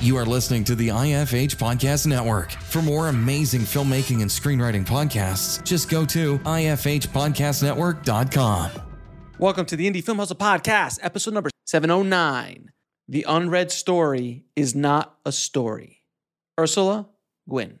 You are listening to the IFH Podcast Network. For more amazing filmmaking and screenwriting podcasts, just go to ifhpodcastnetwork.com. Welcome to the Indie Film Hustle Podcast, episode number 709. The unread story is not a story. Ursula Le Guin.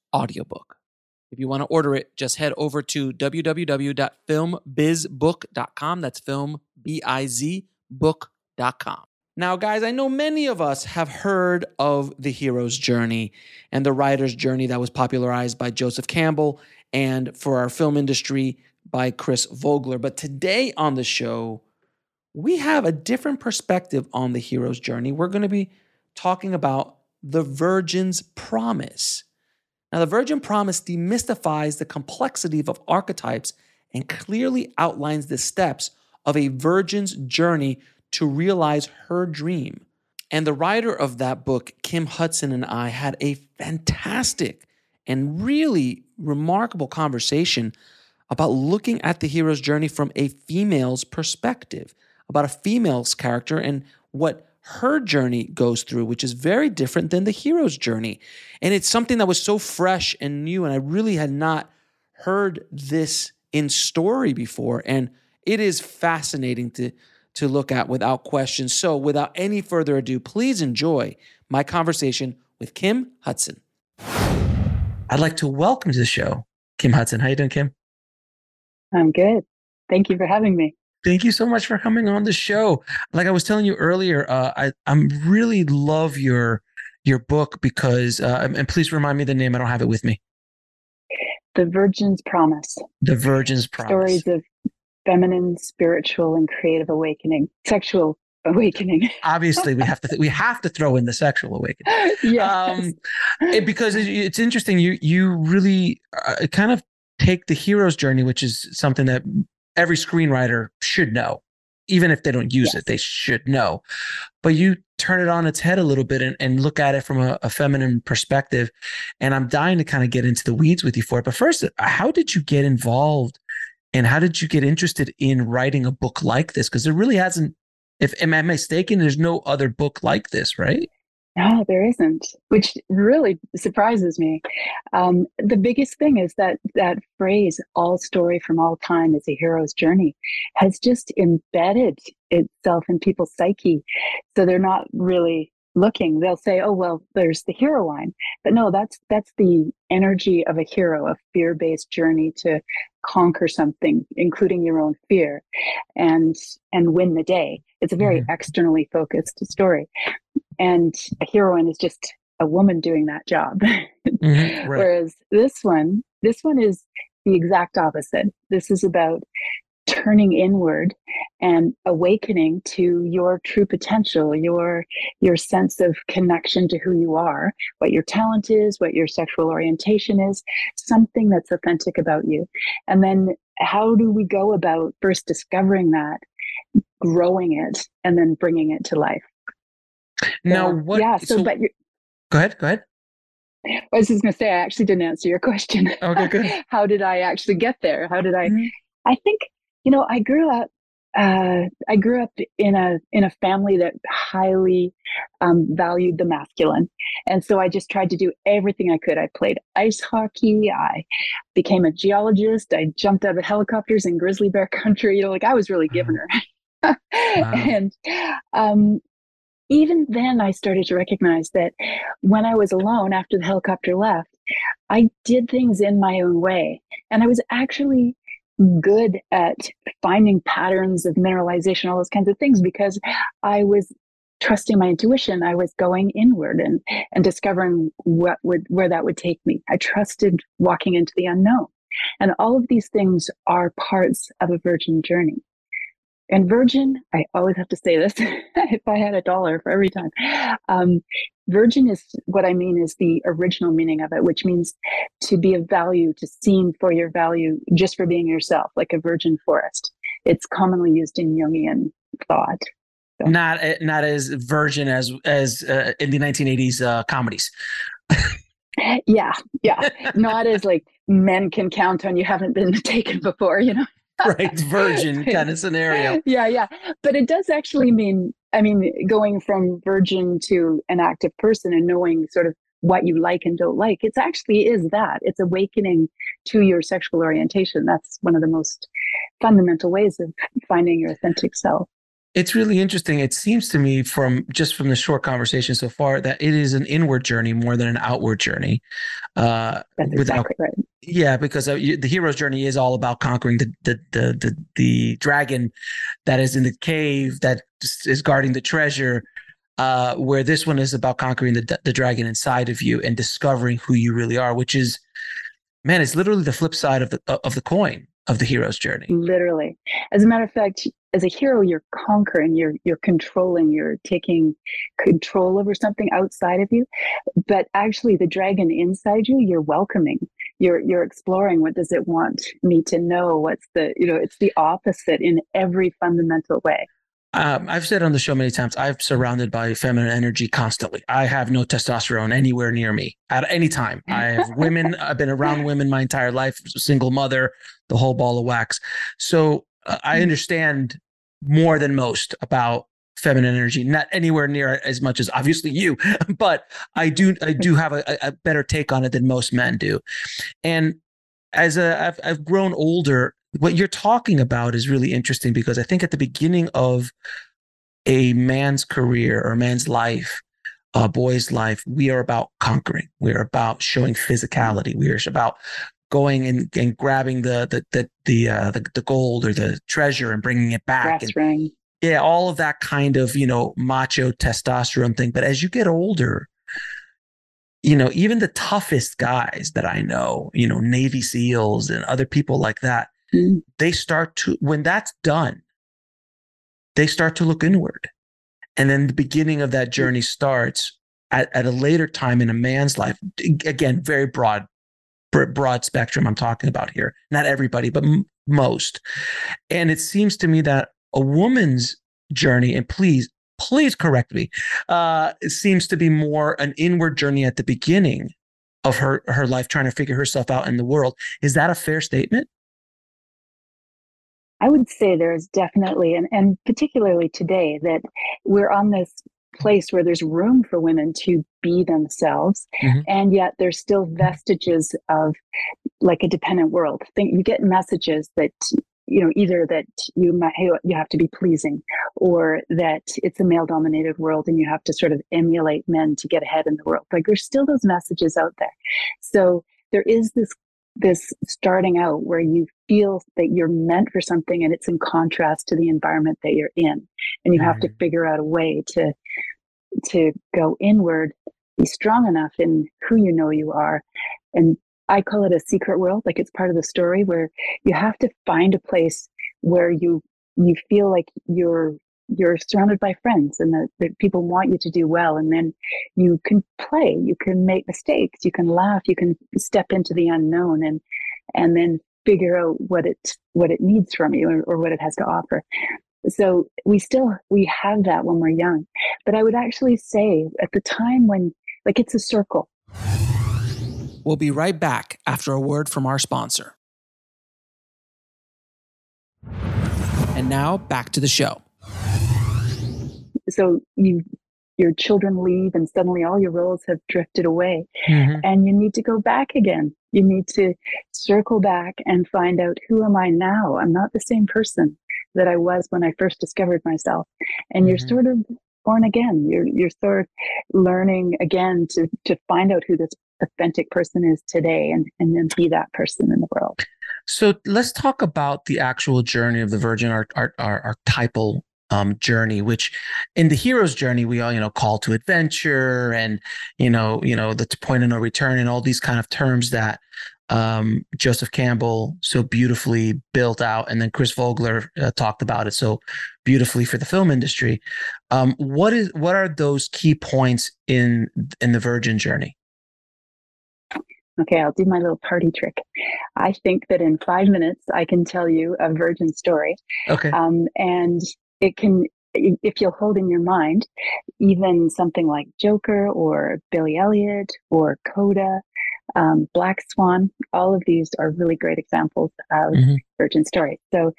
audiobook. If you want to order it, just head over to www.filmbizbook.com. That's film, B I Z, book.com. Now, guys, I know many of us have heard of the hero's journey and the writer's journey that was popularized by Joseph Campbell and for our film industry by Chris Vogler. But today on the show, we have a different perspective on the hero's journey. We're going to be talking about the Virgin's Promise. Now, the Virgin Promise demystifies the complexity of archetypes and clearly outlines the steps of a virgin's journey to realize her dream. And the writer of that book, Kim Hudson, and I had a fantastic and really remarkable conversation about looking at the hero's journey from a female's perspective, about a female's character and what her journey goes through, which is very different than the hero's journey. And it's something that was so fresh and new. And I really had not heard this in story before. And it is fascinating to, to look at without question. So, without any further ado, please enjoy my conversation with Kim Hudson. I'd like to welcome to the show Kim Hudson. How you doing, Kim? I'm good. Thank you for having me. Thank you so much for coming on the show. Like I was telling you earlier, uh, I I'm really love your your book because uh, and please remind me the name. I don't have it with me. The Virgin's Promise. The Virgin's Promise. Stories of feminine, spiritual, and creative awakening, sexual awakening. Obviously, we have to th- we have to throw in the sexual awakening. Yeah. Um, it, because it, it's interesting. You you really uh, kind of take the hero's journey, which is something that every screenwriter should know. Even if they don't use yes. it, they should know. But you turn it on its head a little bit and, and look at it from a, a feminine perspective. And I'm dying to kind of get into the weeds with you for it. But first, how did you get involved and how did you get interested in writing a book like this? Because there really hasn't, if am I mistaken, there's no other book like this, right? No, there isn't, which really surprises me. Um, the biggest thing is that that phrase, all story from all time is a hero's journey, has just embedded itself in people's psyche. So they're not really looking. They'll say, oh, well, there's the hero line. But no, that's that's the energy of a hero, a fear-based journey to conquer something, including your own fear, and and win the day. It's a very mm-hmm. externally focused story and a heroine is just a woman doing that job. Mm-hmm, right. whereas this one this one is the exact opposite. This is about turning inward and awakening to your true potential your your sense of connection to who you are what your talent is what your sexual orientation is something that's authentic about you. And then how do we go about first discovering that growing it and then bringing it to life now, yeah. what? Yeah. So, so but go ahead. Go ahead. I was just going to say, I actually didn't answer your question. Okay, good. How did I actually get there? How did I? Mm-hmm. I think you know, I grew up uh, I grew up in a in a family that highly um, valued the masculine, and so I just tried to do everything I could. I played ice hockey. I became a geologist. I jumped out of helicopters in grizzly bear country. You know, like I was really giving her. wow. and um, even then, I started to recognize that when I was alone after the helicopter left, I did things in my own way, and I was actually good at finding patterns of mineralization, all those kinds of things, because I was trusting my intuition. I was going inward and and discovering what would where that would take me. I trusted walking into the unknown. And all of these things are parts of a virgin journey. And virgin, I always have to say this if I had a dollar for every time. Um, virgin is what I mean is the original meaning of it, which means to be of value, to seem for your value just for being yourself, like a virgin forest. It's commonly used in Jungian thought. So. Not not as virgin as as uh, in the 1980s uh, comedies. yeah, yeah. Not as like men can count on you haven't been taken before, you know. right virgin kind of scenario. Yeah yeah. But it does actually mean i mean going from virgin to an active person and knowing sort of what you like and don't like it's actually is that. It's awakening to your sexual orientation. That's one of the most fundamental ways of finding your authentic self it's really interesting. It seems to me from just from the short conversation so far that it is an inward journey more than an outward journey. Uh, That's without, exactly right. Yeah, because uh, the hero's journey is all about conquering the, the the the the dragon that is in the cave that is guarding the treasure. Uh, where this one is about conquering the the dragon inside of you and discovering who you really are, which is, man, it's literally the flip side of the of the coin of the hero's journey. Literally. As a matter of fact, as a hero, you're conquering, you're you're controlling, you're taking control over something outside of you. But actually the dragon inside you, you're welcoming. You're you're exploring what does it want me to know? What's the, you know, it's the opposite in every fundamental way. Um, I've said on the show many times, I'm surrounded by feminine energy constantly. I have no testosterone anywhere near me at any time. I have women, I've been around women my entire life, single mother, the whole ball of wax. So uh, I mm. understand more than most about feminine energy not anywhere near as much as obviously you but i do i do have a, a better take on it than most men do and as a I've, I've grown older what you're talking about is really interesting because i think at the beginning of a man's career or a man's life a boy's life we are about conquering we're about showing physicality we're about going and, and grabbing the the the the, uh, the, the gold or the treasure and bringing it back. and, ring. Yeah, all of that kind of you know macho testosterone thing. But as you get older, you know, even the toughest guys that I know, you know, Navy SEALs and other people like that, they start to when that's done, they start to look inward. And then the beginning of that journey starts at, at a later time in a man's life. Again, very broad broad spectrum I'm talking about here. Not everybody, but m- most. And it seems to me that a woman's journey, and please, please correct me, uh, it seems to be more an inward journey at the beginning of her her life, trying to figure herself out in the world. Is that a fair statement? I would say there is definitely, and, and particularly today, that we're on this place where there's room for women to be themselves mm-hmm. and yet there's still vestiges of like a dependent world. Think you get messages that you know either that you might you have to be pleasing or that it's a male dominated world and you have to sort of emulate men to get ahead in the world. Like there's still those messages out there. So there is this this starting out where you feel that you're meant for something and it's in contrast to the environment that you're in. And you mm-hmm. have to figure out a way to to go inward be strong enough in who you know you are. And i call it a secret world like it's part of the story where you have to find a place where you you feel like you're you're surrounded by friends and that, that people want you to do well. And then you can play you can make mistakes you can laugh you can step into the unknown and and then figure out what it what it needs from you or, or what it has to offer. So we still we have that when we're young. But i would actually say at the time when like it's a circle. We'll be right back after a word from our sponsor. And now back to the show. So you your children leave and suddenly all your roles have drifted away. Mm-hmm. and you need to go back again. You need to circle back and find out who am i now? I'm not the same person that i was when i first discovered myself. And mm-hmm. you're sort of born again. You're you're sort of learning again to to find out who this authentic person is today and and then be that person in the world. So let's talk about the actual journey of the virgin art, art, art archetypal um, journey, which in the hero's journey, we all, you know, call to adventure and, you know, you know, the point of no return and all these kind of terms that um, Joseph Campbell so beautifully built out. And then Chris Vogler uh, talked about it so beautifully for the film industry. Um, what is, what are those key points in, in the Virgin journey? Okay, I'll do my little party trick. I think that in five minutes, I can tell you a virgin story. Okay. Um, and it can if you'll hold in your mind even something like Joker or Billy Elliot or Coda, um, Black Swan, all of these are really great examples of mm-hmm. Virgin stories. So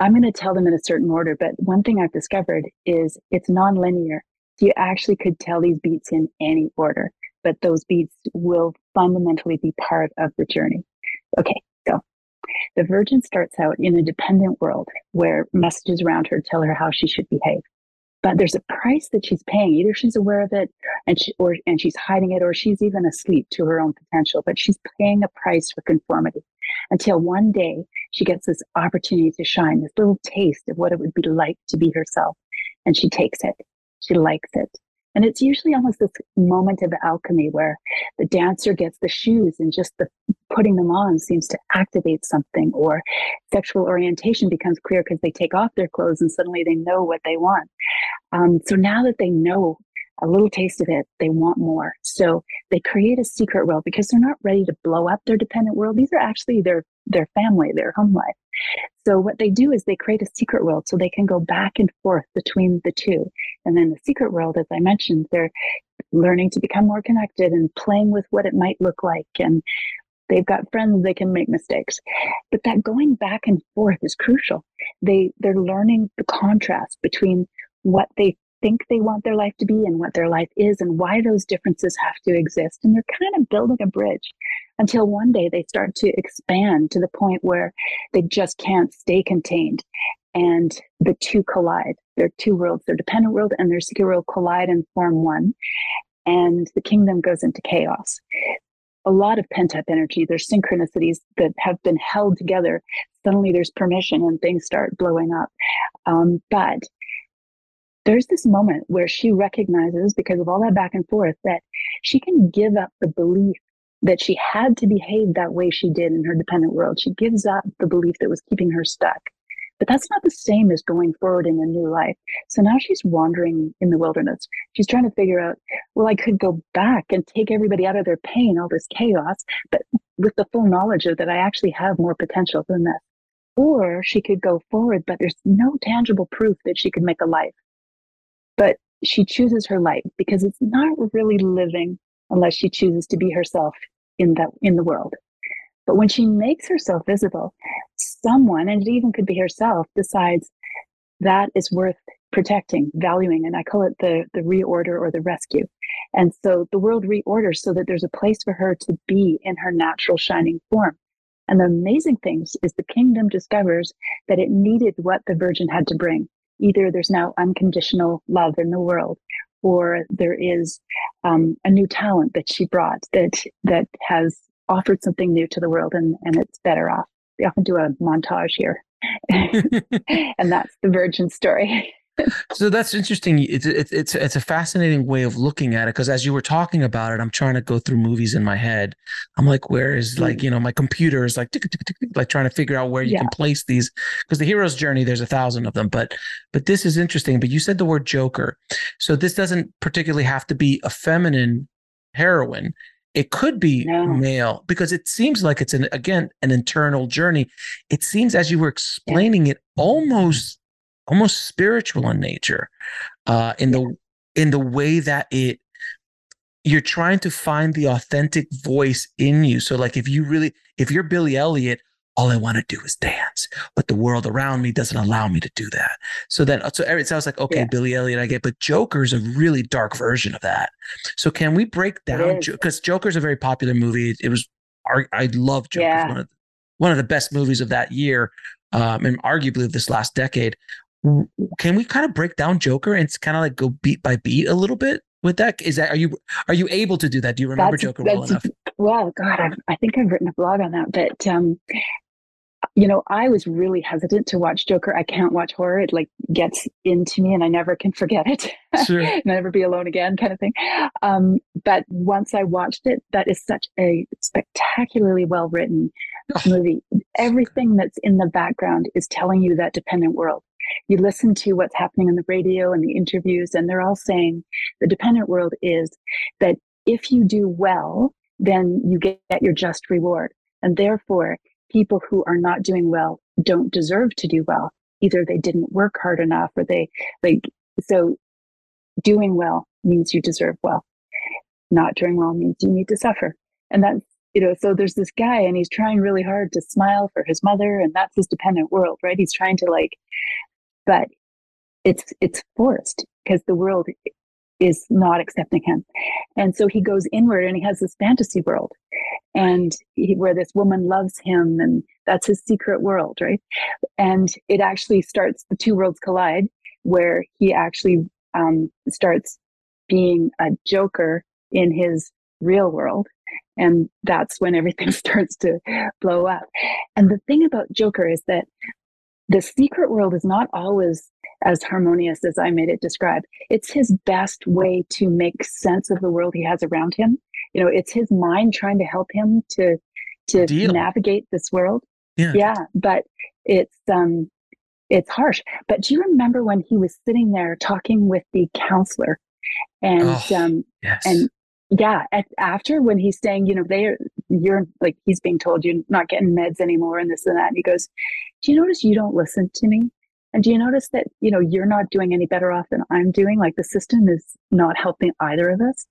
I'm going to tell them in a certain order, but one thing I've discovered is it's nonlinear. You actually could tell these beats in any order, but those beats will fundamentally be part of the journey. Okay, the Virgin starts out in a dependent world where messages around her tell her how she should behave. But there's a price that she's paying. Either she's aware of it and she, or and she's hiding it, or she's even asleep to her own potential. But she's paying a price for conformity until one day she gets this opportunity to shine, this little taste of what it would be like to be herself, and she takes it. She likes it. And it's usually almost this moment of alchemy where the dancer gets the shoes and just the putting them on seems to activate something, or sexual orientation becomes clear because they take off their clothes and suddenly they know what they want. Um, so now that they know a little taste of it, they want more. So they create a secret world because they're not ready to blow up their dependent world. These are actually their their family, their home life. So what they do is they create a secret world so they can go back and forth between the two. And then the secret world, as I mentioned, they're learning to become more connected and playing with what it might look like. And they've got friends, they can make mistakes. But that going back and forth is crucial. They they're learning the contrast between what they think they want their life to be and what their life is and why those differences have to exist. And they're kind of building a bridge until one day they start to expand to the point where they just can't stay contained and the two collide. Their two worlds, their dependent world and their secure world collide and form one. And the kingdom goes into chaos. A lot of pent up energy. There's synchronicities that have been held together. Suddenly there's permission and things start blowing up. Um, but there's this moment where she recognizes, because of all that back and forth, that she can give up the belief that she had to behave that way she did in her dependent world. She gives up the belief that was keeping her stuck. But that's not the same as going forward in a new life. So now she's wandering in the wilderness. She's trying to figure out, well, I could go back and take everybody out of their pain, all this chaos, but with the full knowledge of that I actually have more potential than this. Or she could go forward, but there's no tangible proof that she could make a life. But she chooses her life because it's not really living unless she chooses to be herself in that in the world. But when she makes herself visible, someone, and it even could be herself, decides that is worth protecting, valuing, and I call it the the reorder or the rescue. And so the world reorders so that there's a place for her to be in her natural shining form. And the amazing things is the kingdom discovers that it needed what the virgin had to bring. Either there's now unconditional love in the world, or there is um, a new talent that she brought that that has offered something new to the world and, and it's better off. We often do a montage here. and that's the virgin story so that's interesting. It's, it's it's it's a fascinating way of looking at it because as you were talking about it, I'm trying to go through movies in my head. I'm like, where is mm. like you know my computer is like tick, tick, tick, like trying to figure out where you yeah. can place these because the hero's journey there's a thousand of them, but but this is interesting. But you said the word Joker, so this doesn't particularly have to be a feminine heroine. It could be no. male because it seems like it's an again an internal journey. It seems as you were explaining yeah. it almost almost spiritual in nature uh, in the in the way that it you're trying to find the authentic voice in you so like if you really if you're billy elliot all I want to do is dance, but the world around me doesn't allow me to do that. So then, so it sounds like, okay, yeah. Billy Elliot, I get, but Joker's a really dark version of that. So can we break down, because Joker's a very popular movie. It was, I love Joker, yeah. one, of, one of the best movies of that year, um, and arguably of this last decade. Can we kind of break down Joker and kind of like go beat by beat a little bit? with that? Is that are you are you able to do that? Do you remember that's, Joker well enough? Well, God, I've, i think I've written a blog on that, but um, you know, I was really hesitant to watch Joker. I can't watch horror; it like gets into me, and I never can forget it. Sure. never be alone again, kind of thing. Um, but once I watched it, that is such a spectacularly well written oh. movie. Everything that's in the background is telling you that dependent world you listen to what's happening on the radio and the interviews, and they're all saying the dependent world is that if you do well, then you get your just reward. And therefore, people who are not doing well don't deserve to do well. Either they didn't work hard enough or they like, so doing well means you deserve well. Not doing well means you need to suffer. And that's, you know, so there's this guy and he's trying really hard to smile for his mother and that's his dependent world, right? He's trying to like but it's it's forced because the world is not accepting him. And so he goes inward and he has this fantasy world and he, where this woman loves him and that's his secret world right? And it actually starts the two worlds collide where he actually um, starts being a joker in his real world and that's when everything starts to blow up. And the thing about joker is that the secret world is not always as harmonious as I made it describe. It's his best way to make sense of the world he has around him. You know, it's his mind trying to help him to to Deal. navigate this world. Yeah. yeah, but it's um it's harsh. But do you remember when he was sitting there talking with the counselor and oh, um yes. and yeah at, after when he's saying you know they're you're like he's being told you're not getting meds anymore and this and that and he goes do you notice you don't listen to me? And do you notice that you know you're not doing any better off than i'm doing? Like the system is not helping either of us?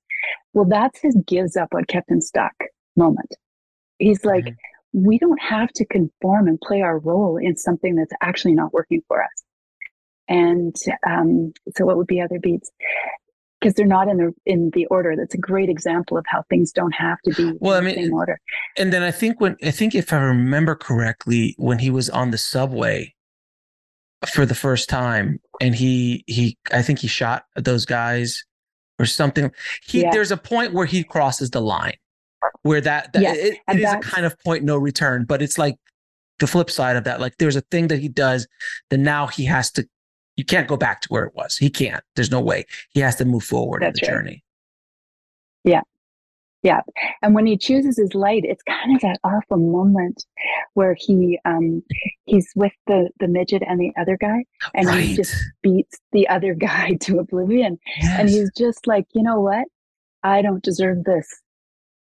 Well that's his gives up what kept him stuck moment. He's like mm-hmm. we don't have to conform and play our role in something that's actually not working for us. And um, so what would be other beats because they're not in the in the order. That's a great example of how things don't have to be well, I mean, same order. And then I think when I think if I remember correctly, when he was on the subway for the first time, and he he I think he shot those guys or something. He yeah. there's a point where he crosses the line where that, that yes, it, it is a kind of point no return, but it's like the flip side of that. Like there's a thing that he does that now he has to you can't go back to where it was. He can't. There's no way. He has to move forward That's in the right. journey. Yeah. Yeah. And when he chooses his light, it's kind of that awful moment where he um he's with the the midget and the other guy and right. he just beats the other guy to oblivion. Yes. And he's just like, you know what? I don't deserve this.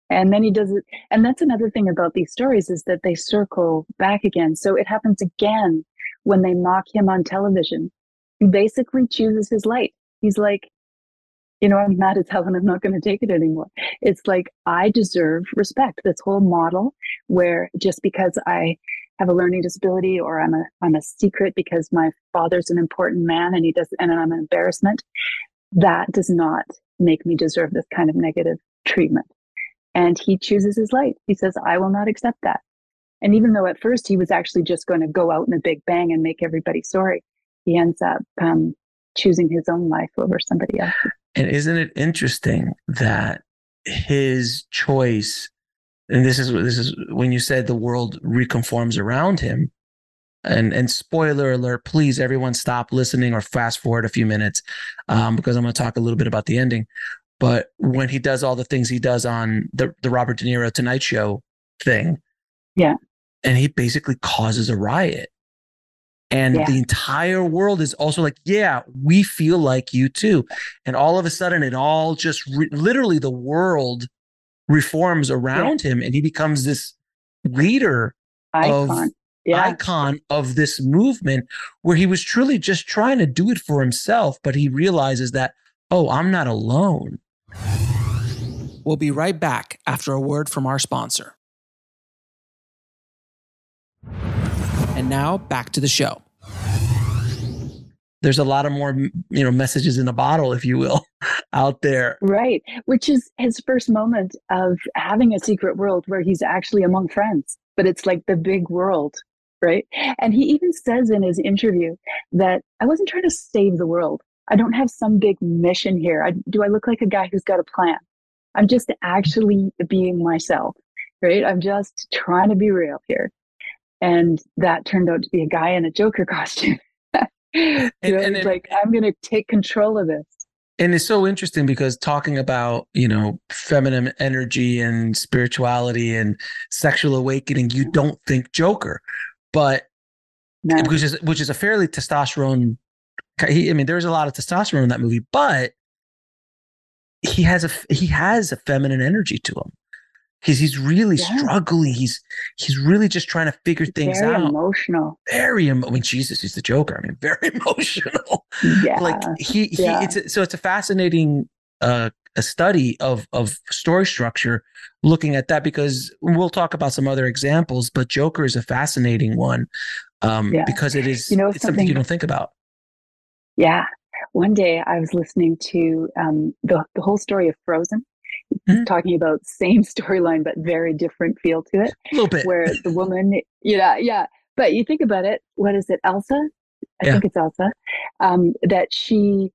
And then he does it. And that's another thing about these stories is that they circle back again. So it happens again when they mock him on television basically chooses his light. He's like, you know, I'm mad as hell and I'm not going to take it anymore. It's like, I deserve respect. This whole model where just because I have a learning disability or I'm a, I'm a secret because my father's an important man and he does, and I'm an embarrassment, that does not make me deserve this kind of negative treatment. And he chooses his light. He says, I will not accept that. And even though at first he was actually just going to go out in a big bang and make everybody sorry, he ends up um, choosing his own life over somebody else. And isn't it interesting that his choice, and this is this is when you said the world reconforms around him, and and spoiler alert, please everyone stop listening or fast forward a few minutes, um, because I'm going to talk a little bit about the ending. But when he does all the things he does on the the Robert De Niro Tonight Show thing, yeah, and he basically causes a riot and yeah. the entire world is also like, yeah, we feel like you too. And all of a sudden, it all just re- literally the world reforms around yeah. him and he becomes this leader icon. of yeah. icon of this movement where he was truly just trying to do it for himself, but he realizes that, oh, I'm not alone. We'll be right back after a word from our sponsor. And now back to the show. There's a lot of more, you know, messages in a bottle, if you will, out there. Right. Which is his first moment of having a secret world where he's actually among friends, but it's like the big world. Right. And he even says in his interview that I wasn't trying to save the world. I don't have some big mission here. I, do I look like a guy who's got a plan? I'm just actually being myself, right? I'm just trying to be real here. And that turned out to be a guy in a Joker costume. and, know, and it, like, I'm going to take control of this. And it's so interesting because talking about, you know, feminine energy and spirituality and sexual awakening, you don't think Joker, but no. which is which is a fairly testosterone. He, I mean, there's a lot of testosterone in that movie, but he has a he has a feminine energy to him because he's really yeah. struggling. He's he's really just trying to figure things very out. Emotional. Very. Emo- I mean, Jesus, he's the Joker. I mean, very emotional. Yeah. like he he. Yeah. It's a, so it's a fascinating uh a study of of story structure, looking at that because we'll talk about some other examples, but Joker is a fascinating one, um, yeah. because it is you know something, something you don't think about. Yeah, one day I was listening to um, the, the whole story of Frozen, mm-hmm. talking about same storyline but very different feel to it. A little bit. Where the woman, yeah, yeah. But you think about it, what is it, Elsa? I yeah. think it's Elsa. Um, that she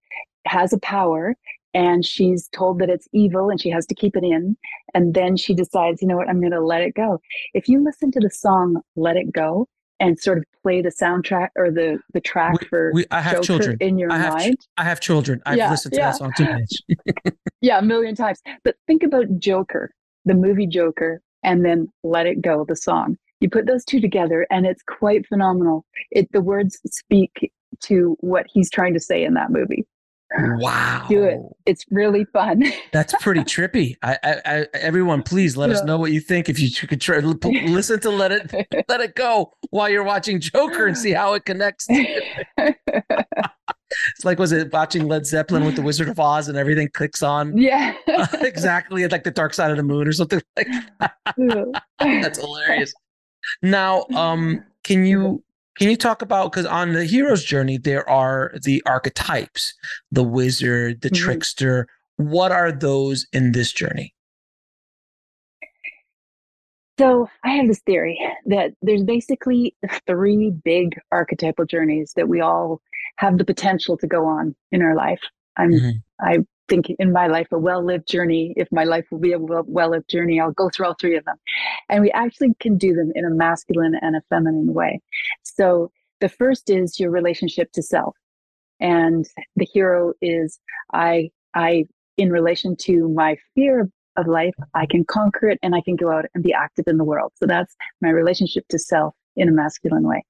has a power and she's told that it's evil and she has to keep it in. And then she decides, you know what, I'm going to let it go. If you listen to the song Let It Go, and sort of play the soundtrack or the the track we, for we, I have Joker children in your I have, mind. I have children. I've yeah, listened to yeah. that song too much. yeah, a million times. But think about Joker, the movie Joker, and then Let It Go, the song. You put those two together, and it's quite phenomenal. It the words speak to what he's trying to say in that movie. Wow. Do it. It's really fun. That's pretty trippy. I, I, I, everyone, please let yeah. us know what you think. If you could try listen to let it let it go while you're watching Joker and see how it connects. it's like was it watching Led Zeppelin with the Wizard of Oz and everything clicks on? Yeah. exactly. It's like the dark side of the moon or something like that. That's hilarious. Now, um, can you can you talk about because on the hero's journey there are the archetypes, the wizard, the mm-hmm. trickster. What are those in this journey? So I have this theory that there's basically three big archetypal journeys that we all have the potential to go on in our life. I'm mm-hmm. I think in my life a well-lived journey if my life will be a well-lived journey i'll go through all three of them. And we actually can do them in a masculine and a feminine way. So the first is your relationship to self. And the hero is i i in relation to my fear of life i can conquer it and i can go out and be active in the world. So that's my relationship to self in a masculine way.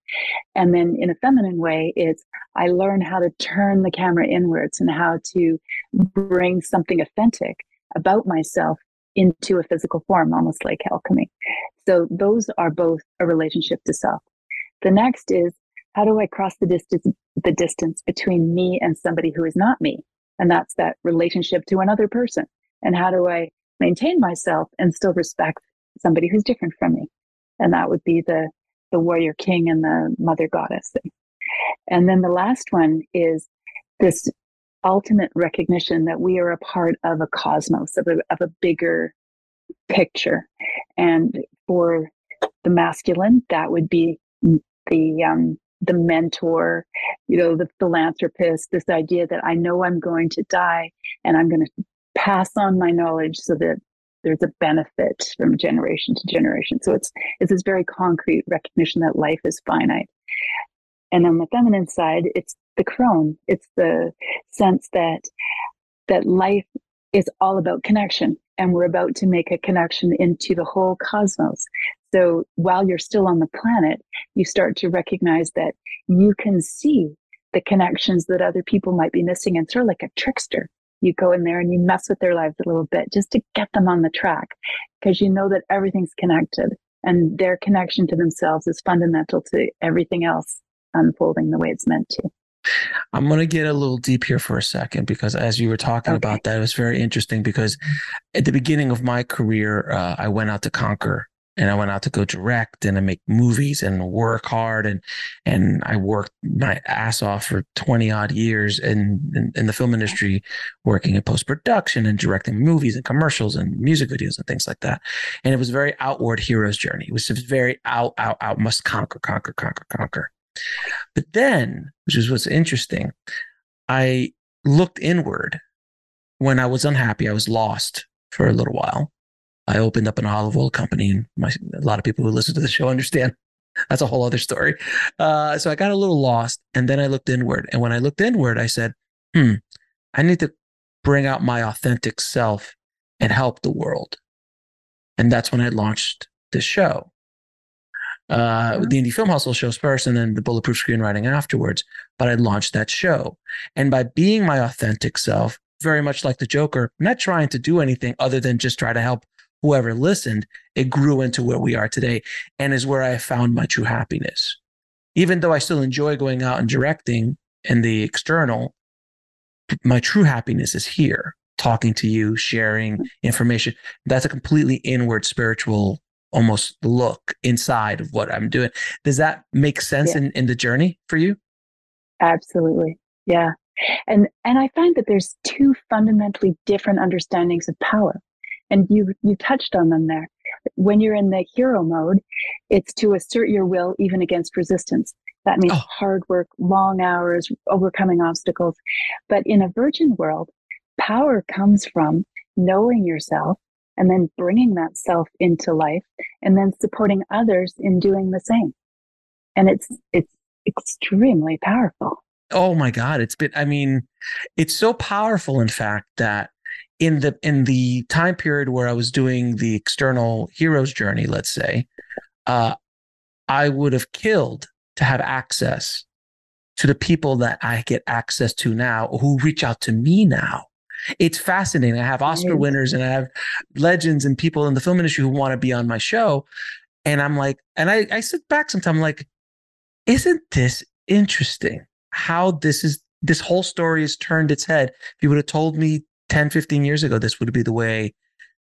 And then in a feminine way, it's I learn how to turn the camera inwards and how to bring something authentic about myself into a physical form, almost like alchemy. So those are both a relationship to self. The next is how do I cross the distance the distance between me and somebody who is not me? And that's that relationship to another person. And how do I maintain myself and still respect somebody who's different from me? And that would be the the warrior king and the mother goddess thing. And then the last one is this ultimate recognition that we are a part of a cosmos, of a, of a bigger picture. And for the masculine, that would be the um, the mentor, you know, the philanthropist, this idea that I know I'm going to die and I'm going to pass on my knowledge so that there's a benefit from generation to generation. So it's it's this very concrete recognition that life is finite. And on the feminine side, it's the crone. It's the sense that that life is all about connection and we're about to make a connection into the whole cosmos. So while you're still on the planet, you start to recognize that you can see the connections that other people might be missing and sort of like a trickster you go in there and you mess with their lives a little bit just to get them on the track because you know that everything's connected and their connection to themselves is fundamental to everything else unfolding the way it's meant to. I'm going to get a little deep here for a second because as you were talking okay. about that, it was very interesting because at the beginning of my career, uh, I went out to conquer and I went out to go direct and I make movies and work hard and and I worked my ass off for 20 odd years in, in, in the film industry, working in post production and directing movies and commercials and music videos and things like that. And it was a very outward hero's journey. It was very out, out, out, must conquer, conquer, conquer, conquer. But then, which is what's interesting, I looked inward when I was unhappy. I was lost for a little while. I opened up an olive oil company, and my, a lot of people who listen to the show understand that's a whole other story. Uh, so I got a little lost, and then I looked inward. And when I looked inward, I said, "Hmm, I need to bring out my authentic self and help the world." And that's when I launched this show. Uh, mm-hmm. the Indie Film Hustle shows first, and then the Bulletproof Screenwriting afterwards. But I launched that show, and by being my authentic self, very much like the Joker, not trying to do anything other than just try to help whoever listened, it grew into where we are today and is where I found my true happiness. Even though I still enjoy going out and directing and the external, my true happiness is here, talking to you, sharing information. That's a completely inward spiritual almost look inside of what I'm doing. Does that make sense yeah. in, in the journey for you? Absolutely. Yeah. And and I find that there's two fundamentally different understandings of power. And you you touched on them there. When you're in the hero mode, it's to assert your will even against resistance. That means oh. hard work, long hours, overcoming obstacles. But in a virgin world, power comes from knowing yourself and then bringing that self into life and then supporting others in doing the same. And it's it's extremely powerful. Oh my god, it's been I mean, it's so powerful in fact that in the in the time period where I was doing the external hero's journey, let's say, uh, I would have killed to have access to the people that I get access to now, who reach out to me now. It's fascinating. I have Oscar winners and I have legends and people in the film industry who want to be on my show. And I'm like, and I, I sit back sometimes like, isn't this interesting? How this is this whole story has turned its head. If you would have told me 10, 15 years ago, this would be the way,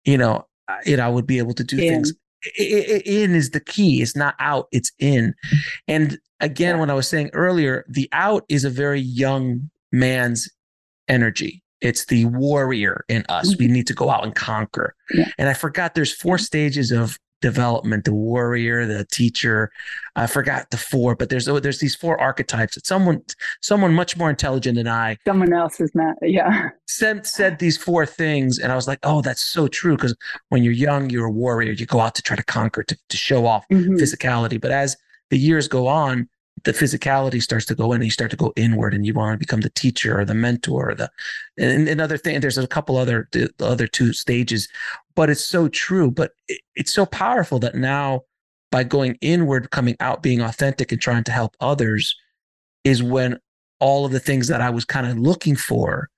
you know, it, I would be able to do in. things. In is the key. It's not out, it's in. And again, yeah. when I was saying earlier, the out is a very young man's energy. It's the warrior in us. Mm-hmm. We need to go out and conquer. Yeah. And I forgot there's four stages of development the warrior the teacher. I forgot the four but there's oh, there's these four archetypes that someone someone much more intelligent than i someone else is not yeah. said said these four things and i was like oh that's so true because when you're young you're a warrior. You go out to try to conquer to, to show off mm-hmm. physicality. But as the years go on the physicality starts to go in and you start to go inward and you want to become the teacher or the mentor or the and another thing there's a couple other the other two stages but it's so true but it, it's so powerful that now by going inward coming out being authentic and trying to help others is when all of the things that i was kind of looking for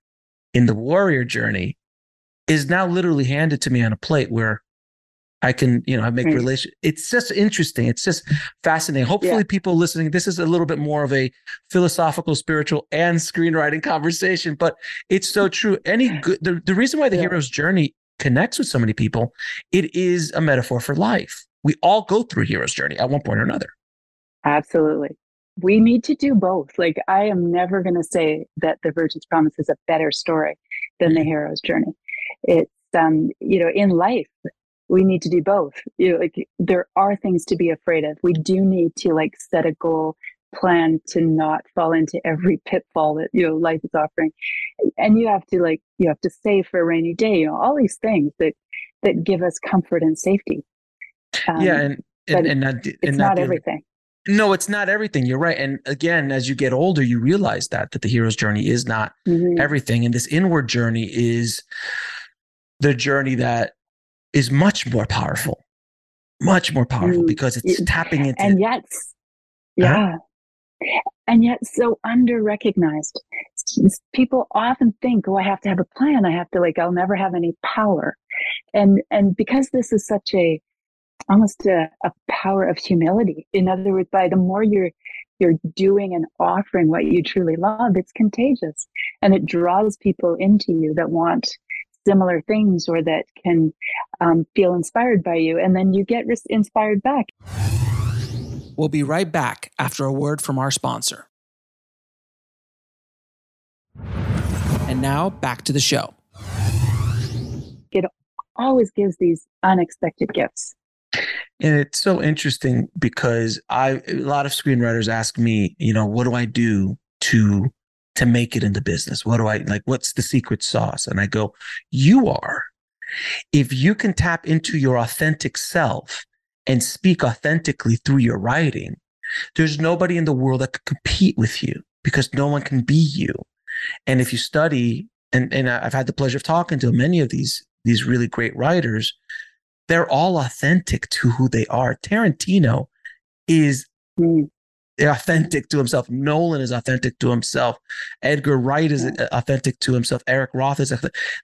in the warrior journey is now literally handed to me on a plate where I can, you know, I make right. relation. It's just interesting. It's just fascinating. Hopefully, yeah. people listening, this is a little bit more of a philosophical, spiritual, and screenwriting conversation. But it's so true. Any good, the, the reason why the yeah. hero's journey connects with so many people, it is a metaphor for life. We all go through hero's journey at one point or another. Absolutely. We need to do both. Like, I am never going to say that The Virgin's Promise is a better story than the mm-hmm. hero's journey. It's, um, you know, in life, we need to do both. You know, like there are things to be afraid of. We do need to like set a goal, plan to not fall into every pitfall that you know life is offering, and you have to like you have to save for a rainy day. You know, all these things that that give us comfort and safety. Um, yeah, and and, and not, it's and not, not everything. No, it's not everything. You're right. And again, as you get older, you realize that that the hero's journey is not mm-hmm. everything, and this inward journey is the journey that is much more powerful, much more powerful mm, because it's tapping into. And yet, yeah. Huh? And yet, so under recognized. People often think, oh, I have to have a plan. I have to, like, I'll never have any power. And, and because this is such a, almost a, a power of humility. In other words, by the more you're you're doing and offering what you truly love, it's contagious and it draws people into you that want similar things or that can um, feel inspired by you. And then you get inspired back. We'll be right back after a word from our sponsor. And now back to the show. It always gives these unexpected gifts. And it's so interesting because I a lot of screenwriters ask me, you know, what do I do to to make it into business? What do I like what's the secret sauce? And I go, you are. If you can tap into your authentic self and speak authentically through your writing, there's nobody in the world that could compete with you because no one can be you. And if you study, and, and I've had the pleasure of talking to many of these these really great writers, they're all authentic to who they are. Tarantino is mm. Authentic to himself. Nolan is authentic to himself. Edgar Wright is authentic to himself. Eric Roth is.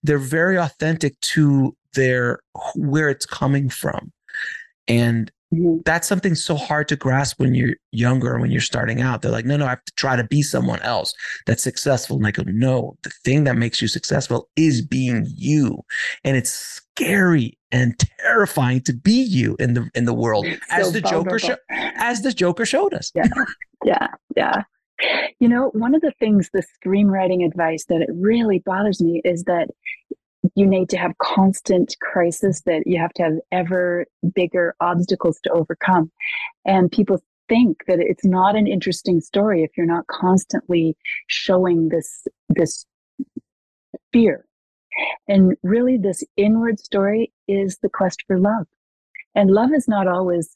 They're very authentic to their where it's coming from, and Mm-hmm. That's something so hard to grasp when you're younger, when you're starting out. They're like, no, no, I have to try to be someone else that's successful. And I go, no, the thing that makes you successful is being you. And it's scary and terrifying to be you in the in the world, as the Joker show, as the Joker showed us. Yeah, yeah, yeah. You know, one of the things, the screenwriting advice that it really bothers me is that you need to have constant crisis that you have to have ever bigger obstacles to overcome. And people think that it's not an interesting story if you're not constantly showing this this fear. And really this inward story is the quest for love. And love is not always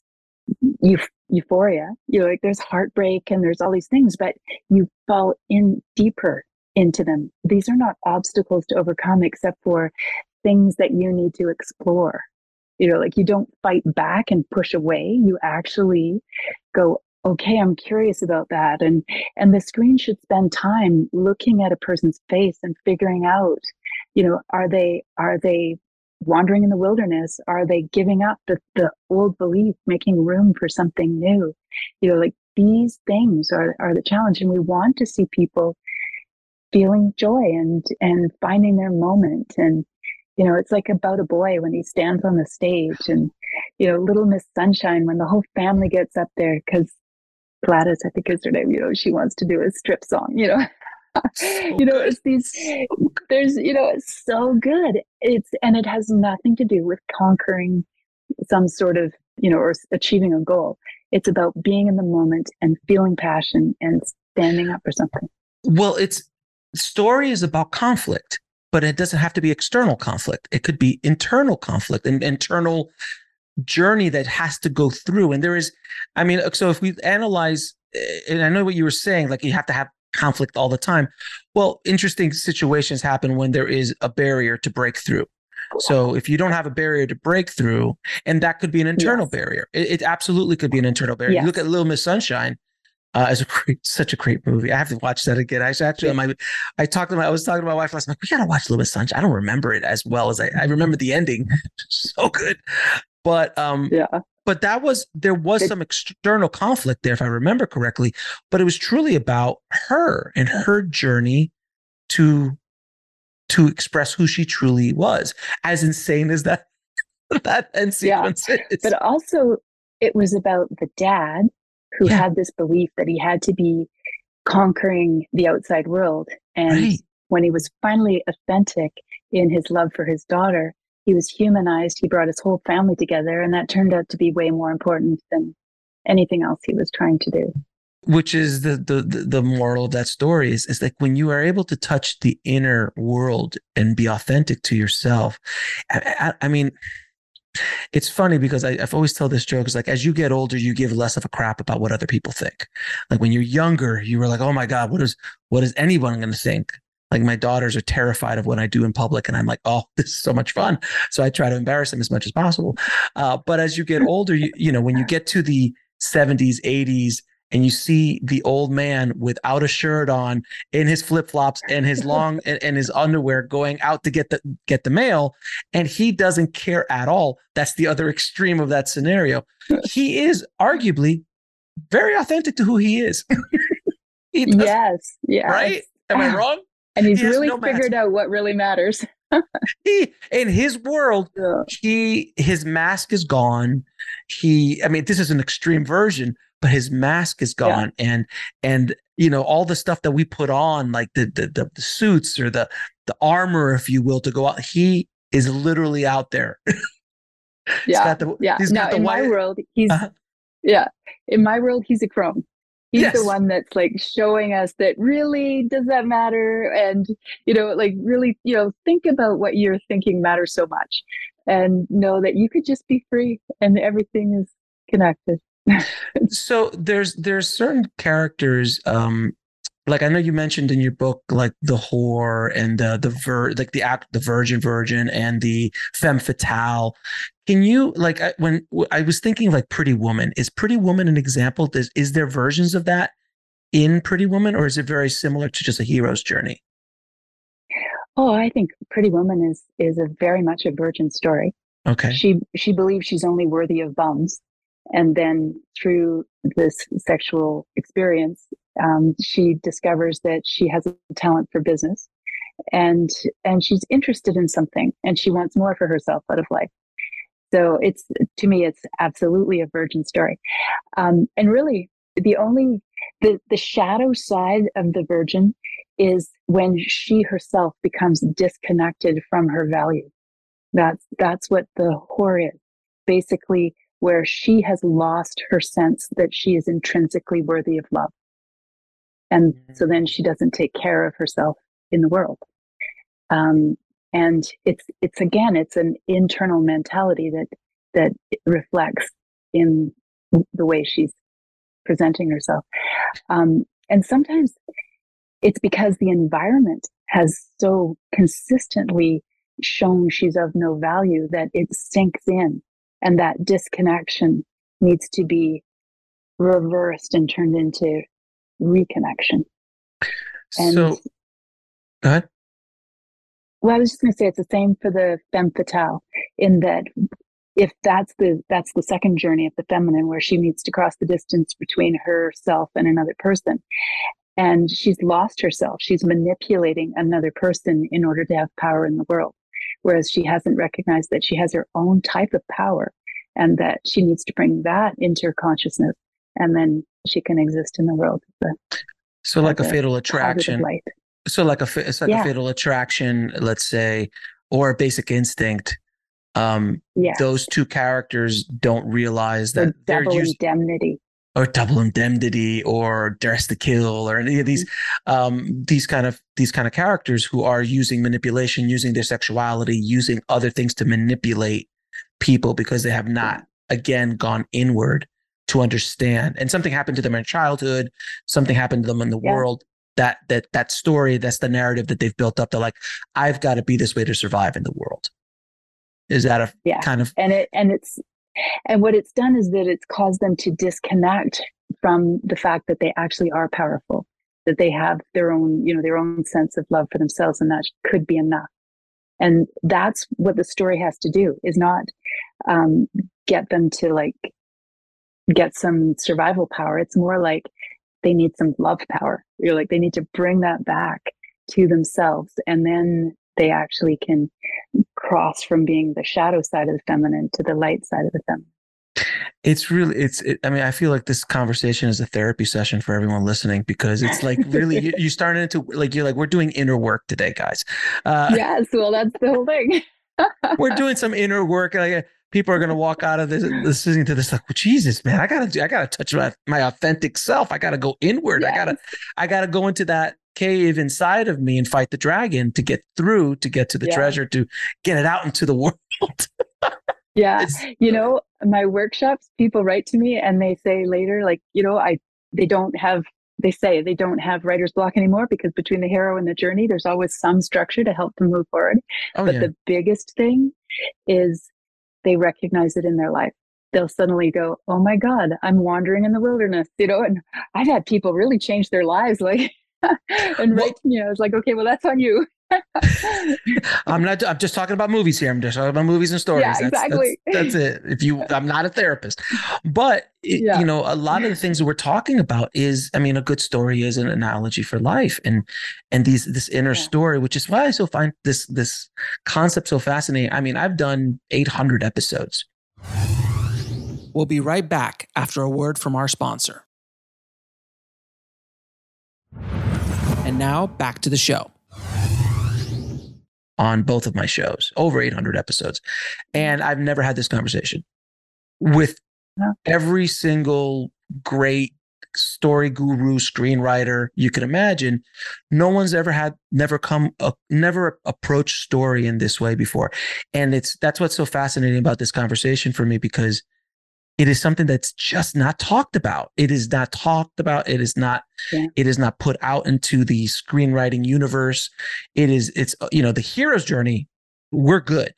euphoria. You know like there's heartbreak and there's all these things but you fall in deeper into them. These are not obstacles to overcome except for things that you need to explore. You know, like you don't fight back and push away. You actually go, okay, I'm curious about that. And and the screen should spend time looking at a person's face and figuring out, you know, are they are they wandering in the wilderness? Are they giving up the, the old belief, making room for something new? You know, like these things are, are the challenge. And we want to see people feeling joy and and finding their moment. And you know it's like about a boy when he stands on the stage and you know little miss sunshine when the whole family gets up there because gladys i think is her name you know she wants to do a strip song you know. You know it's these there's you know it's so good. It's and it has nothing to do with conquering some sort of you know or achieving a goal. It's about being in the moment and feeling passion and standing up for something. Well it's story is about conflict, but it doesn't have to be external conflict. It could be internal conflict and internal journey that has to go through. And there is, I mean, so if we analyze, eh, and I know what you were saying, like you have to have conflict all the time. Well, interesting situations happen when there is a barrier to break through. So if you don't have a barrier to break through, and that could be an internal yes. barrier, it, it, absolutely could be an internal barrier. Yes. You look at Little Miss Sunshine uh, as a great, such a great movie. I have to watch that again. I actually, my, I talked to my, I was talking to my wife last night. We gotta watch Miss Sunshine. I don't remember it as well as I, I remember the ending. so good, but um, yeah. But that was there was some external conflict there, if I remember correctly. But it was truly about her and her journey to to express who she truly was. As insane as that that end sequence yeah. is. But also, it was about the dad who yeah. had this belief that he had to be conquering the outside world. And right. when he was finally authentic in his love for his daughter, he was humanized. He brought his whole family together, and that turned out to be way more important than anything else he was trying to do. Which is the the the moral of that story is is like when you are able to touch the inner world and be authentic to yourself. I, I, I mean, it's funny because I, have always told this joke. It's like as you get older, you give less of a crap about what other people think. Like when you're younger, you were like, "Oh my god, what is what is anyone going to think?" Like my daughters are terrified of what I do in public, and I'm like, "Oh, this is so much fun!" So I try to embarrass them as much as possible. Uh, but as you get older, you you know when you get to the 70s, 80s, and you see the old man without a shirt on in his flip-flops and his long and, and, his underwear going out to get the get the mail and he doesn't care at all. That's the other extreme of that scenario. He is arguably very authentic to who he is. He yes yes. right? Am i wrong? And he's he really no figured out what really matters. He in his world, Yeah. he his mask is gone. He, I mean, this is an extreme version, but his mask is Yeah. gone, and and you know all the stuff that we put on, like the the the, suits or the the armor, if you will, to go out. He is literally out there. Yeah. got the, yeah. he's Now got the in my world, he's Uh-huh. yeah. In my world, he's a crone. He's Yes. the one that's like showing us that really does that matter, and you know, like really, you know, think about what you're thinking matters so much, and know that you could just be free, and everything is connected. So there's there's certain characters um like I know you mentioned in your book like the whore and the the ver like the act the virgin virgin and the femme fatale. Can you like I, when w- I was thinking like Pretty Woman is Pretty Woman an example? Is is there versions of that in Pretty Woman or is it very similar to just a hero's journey? Oh, I think Pretty Woman is is a very much a virgin story. Okay. She she believes she's only worthy of bums, and then through this sexual experience, um, she discovers that she has a talent for business, and and she's interested in something, and she wants more for herself out of life. So it's to me, it's absolutely a virgin story, um, and really the only the the shadow side of the virgin is when she herself becomes disconnected from her value. That's that's what the whore is. Basically, where she has lost her sense that she is intrinsically worthy of love. And so then she doesn't take care of herself in the world. Um, and it's it's again, it's an internal mentality that that reflects in the way she's presenting herself. Um, and sometimes it's because the environment has so consistently shown she's of no value that it sinks in and that disconnection needs to be reversed and turned into reconnection. And so ahead. well i was just going to say it's the same for the femme fatale in that if that's the that's the second journey of the feminine where she needs to cross the distance between herself and another person. And she's lost herself. She's manipulating another person in order to have power in the world whereas she hasn't recognized that she has her own type of power and that she needs to bring that into her consciousness and then she can exist in the world a So like a a fatal attraction. so like a it's like Yeah. a fatal attraction let's say or a basic instinct um yeah those two characters don't realize the that they're double used indemnity or double indemnity or dress to kill or any of these um these kind of these kind of characters who are using manipulation using their sexuality using other things to manipulate people because they have not again gone inward to understand and something happened to them in childhood something happened to them in the Yeah. world that that that story that's the narrative that they've built up they're like i've got to be this way to survive in the world is that a Yeah. kind of and it and it's and what it's done is that it's caused them to disconnect from the fact that they actually are powerful that they have their own you know their own sense of love for themselves and that could be enough. And that's what the story has to do is not um, get them to like get some survival power. It's more like they need some love power. You're like they need to bring that back to themselves and then they actually can cross from being the shadow side of the feminine to the light side of the feminine It's really it's. It, I mean, I feel like this conversation is a therapy session for everyone listening because it's like really you, you started into like you're like we're doing inner work today, guys. Uh, yes well that's the whole thing We're doing some inner work. Like people are gonna walk out of this listening to this like, well, Jesus, man, I gotta do, I gotta touch my my authentic self. I gotta go inward. I gotta I gotta go into that cave inside of me and fight the dragon to get through to get to the Yeah. treasure to get it out into the world. yeah It's- you know my workshops people write to me and they say later like you know i they don't have they say they don't have writer's block anymore because between the hero and the journey there's always some structure to help them move forward oh but yeah. the biggest thing is they recognize it in their life they'll suddenly go oh my god i'm wandering in the wilderness you know and i've had people really change their lives like and Well- right to me i was like okay well that's on you I'm not. I'm just talking about movies here. I'm just talking about movies and stories. Yeah, that's, exactly. That's, that's, it. If you, I'm not a therapist, but it, yeah. you know, a lot of the things that we're talking about is, I mean, a good story is an analogy for life, and and these this inner yeah. story, which is why I so find this this concept so fascinating. I mean, I've done 800 episodes. We'll be right back after a word from our sponsor. And now back to the show on both of my shows, over 800 episodes. And I've never had this conversation with every single great story guru, screenwriter you can imagine. No one's ever had, never come, uh, never approached story in this way before. And it's, that's what's so fascinating about this conversation for me because it is something that's just not talked about. It is not talked about. It is not. Yeah. It is not put out into the screenwriting universe. It is. It's you know the hero's journey. We're good.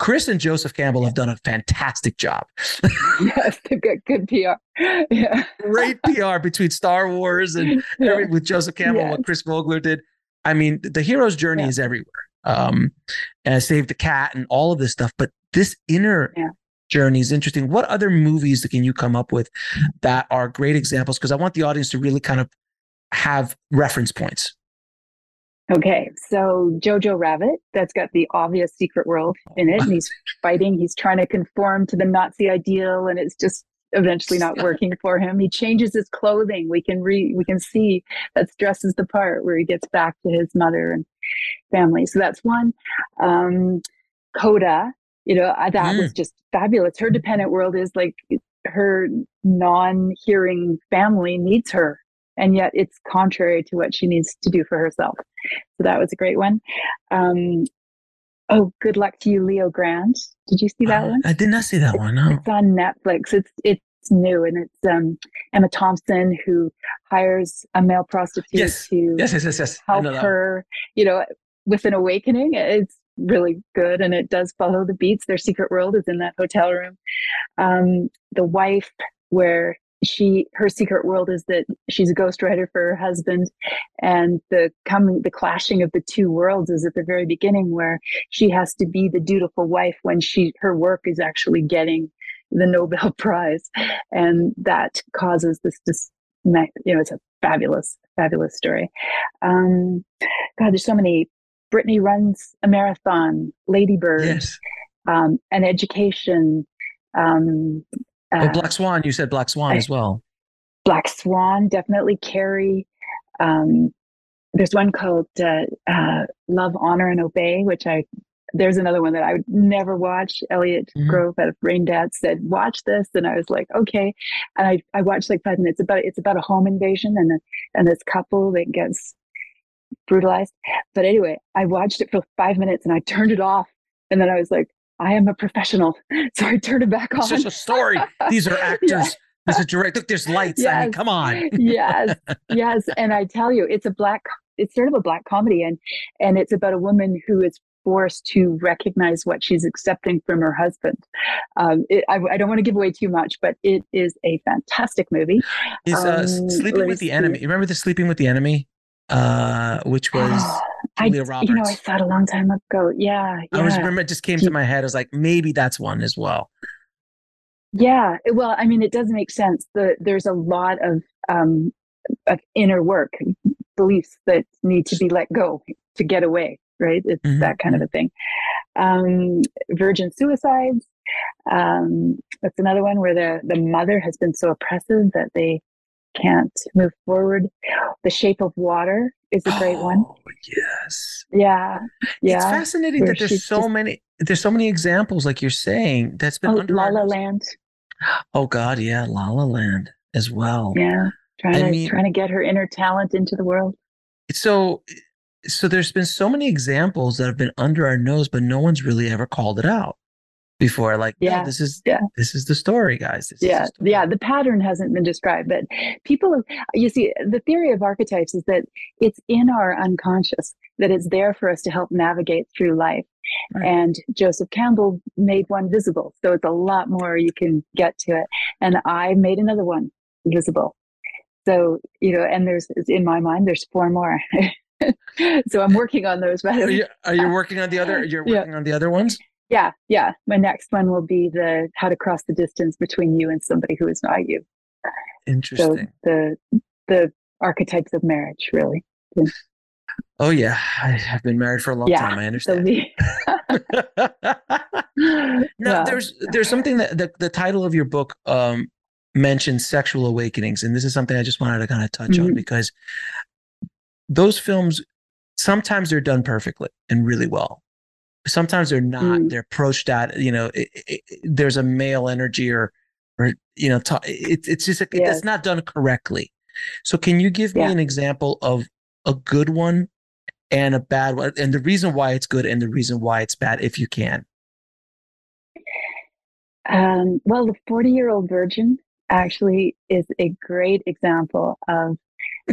Chris and Joseph Campbell have done a fantastic job. yes, good, good PR. Yeah, great PR between Star Wars and yeah. with Joseph Campbell, yes. what Chris Vogler did. I mean, the hero's journey yeah. is everywhere. Um, and Save the Cat and all of this stuff, but this inner yeah journey is interesting. What other movies can you come up with that are great examples? Because I want the audience to really kind of have reference points. Okay, so Jojo Rabbit, that's got the obvious secret world in it, and he's fighting. He's trying to conform to the Nazi ideal, and it's just eventually not working for him. He changes his clothing. We can re we can see that dresses the part where he gets back to his mother and family. So that's one. Um, Coda you know that mm. was just fabulous. Her dependent world is like her non-hearing family needs her and yet it's contrary to what she needs to do for herself. So that was a great one. Um, oh good luck to you leo grande. Did you see that uh, one? I did not see that it's, one no. it's on netflix. It's it's new and it's um, emma thompson who hires a male prostitute yes. to yes, yes, yes, yes. help her you know with an awakening. It's really good and it does follow the beats. Their secret world is in that hotel room. Um, the wife, where she her secret world is that she's a ghostwriter for her husband and the coming the clashing of the two worlds is at the very beginning where she has to be the dutiful wife when she her work is actually getting the nobel prize and that causes this this you know it's a fabulous fabulous story um god there's so many Brittany runs a marathon, Ladybird, yes. um, an education. Um, oh, uh, oh, Black Swan. You said Black Swan I, as well. Black Swan, definitely. Carrie. Um, there's one called uh, uh, Love, Honor, and Obey, which I. There's another one that I would never watch. Elliot mm-hmm. Grove out of Raindance said, "Watch this," and I was like, "Okay." And I, I watched like five minutes. About it's about a home invasion and a, and this couple that gets brutalized. But anyway, I watched it for five minutes and I turned it off. And then I was like, I am a professional. So I turned it back on. It's just a story. These are actors. yeah. There's a direct look, there's lights. Yes. I mean, come on. yes. Yes. And I tell you, it's a black, it's sort of a black comedy. And and it's about a woman who is forced to recognize what she's accepting from her husband. Um, it, I, I, don't want to give away too much, but it is a fantastic movie. Is uh, um, Sleeping with the Enemy? Remember the Sleeping with the Enemy? Uh, which was Julia Roberts. You know, I saw it a long time ago. Yeah, yeah. I was remember it just came to my head. I was like, maybe that's one as well. Yeah, well, I mean, it does make sense. The there's a lot of um, of inner work, beliefs that need to be let go to get away. Right, it's mm-hmm. that kind of a thing. Um, virgin suicides. Um, that's another one where the the mother has been so oppressive that they can't move forward. The Shape of Water is a great oh, one. Yes. Yeah. Yeah. It's fascinating Where that there's so just, many there's so many examples like you're saying that's been oh, La La Land. Oh God, yeah, La La Land as well. Yeah. Trying I to mean, trying to get her inner talent into the world. So so there's been so many examples that have been under our nose, but no one's really ever called it out before like yeah this is yeah this is the story guys this yeah story. yeah the pattern hasn't been described but people you see the theory of archetypes is that it's in our unconscious that it's there for us to help navigate through life right. and joseph campbell made one visible so it's a lot more you can get to it and i made another one visible so you know and there's in my mind there's four more so I'm working on those. Are you, are you working on the other? You're working yeah. on the other ones. Yeah, yeah. My next one will be the how to cross the distance between you and somebody who is not you. Interesting. So the the archetypes of marriage, really. Oh yeah, I have been married for a long yeah, time. I understand. no, yeah. there's there's something that the, the title of your book um, mentions sexual awakenings, and this is something I just wanted to kind of touch mm-hmm. on because those films sometimes they're done perfectly and really well. Sometimes they're not. Mm. They're approached at you know it, it, there's a male energy or or you know t- it, it's just yes. it's not done correctly. So can you give yeah. me an example of a good one and a bad one, and the reason why it's good and the reason why it's bad, if you can. Um, well, the 40 year old virgin actually is a great example of,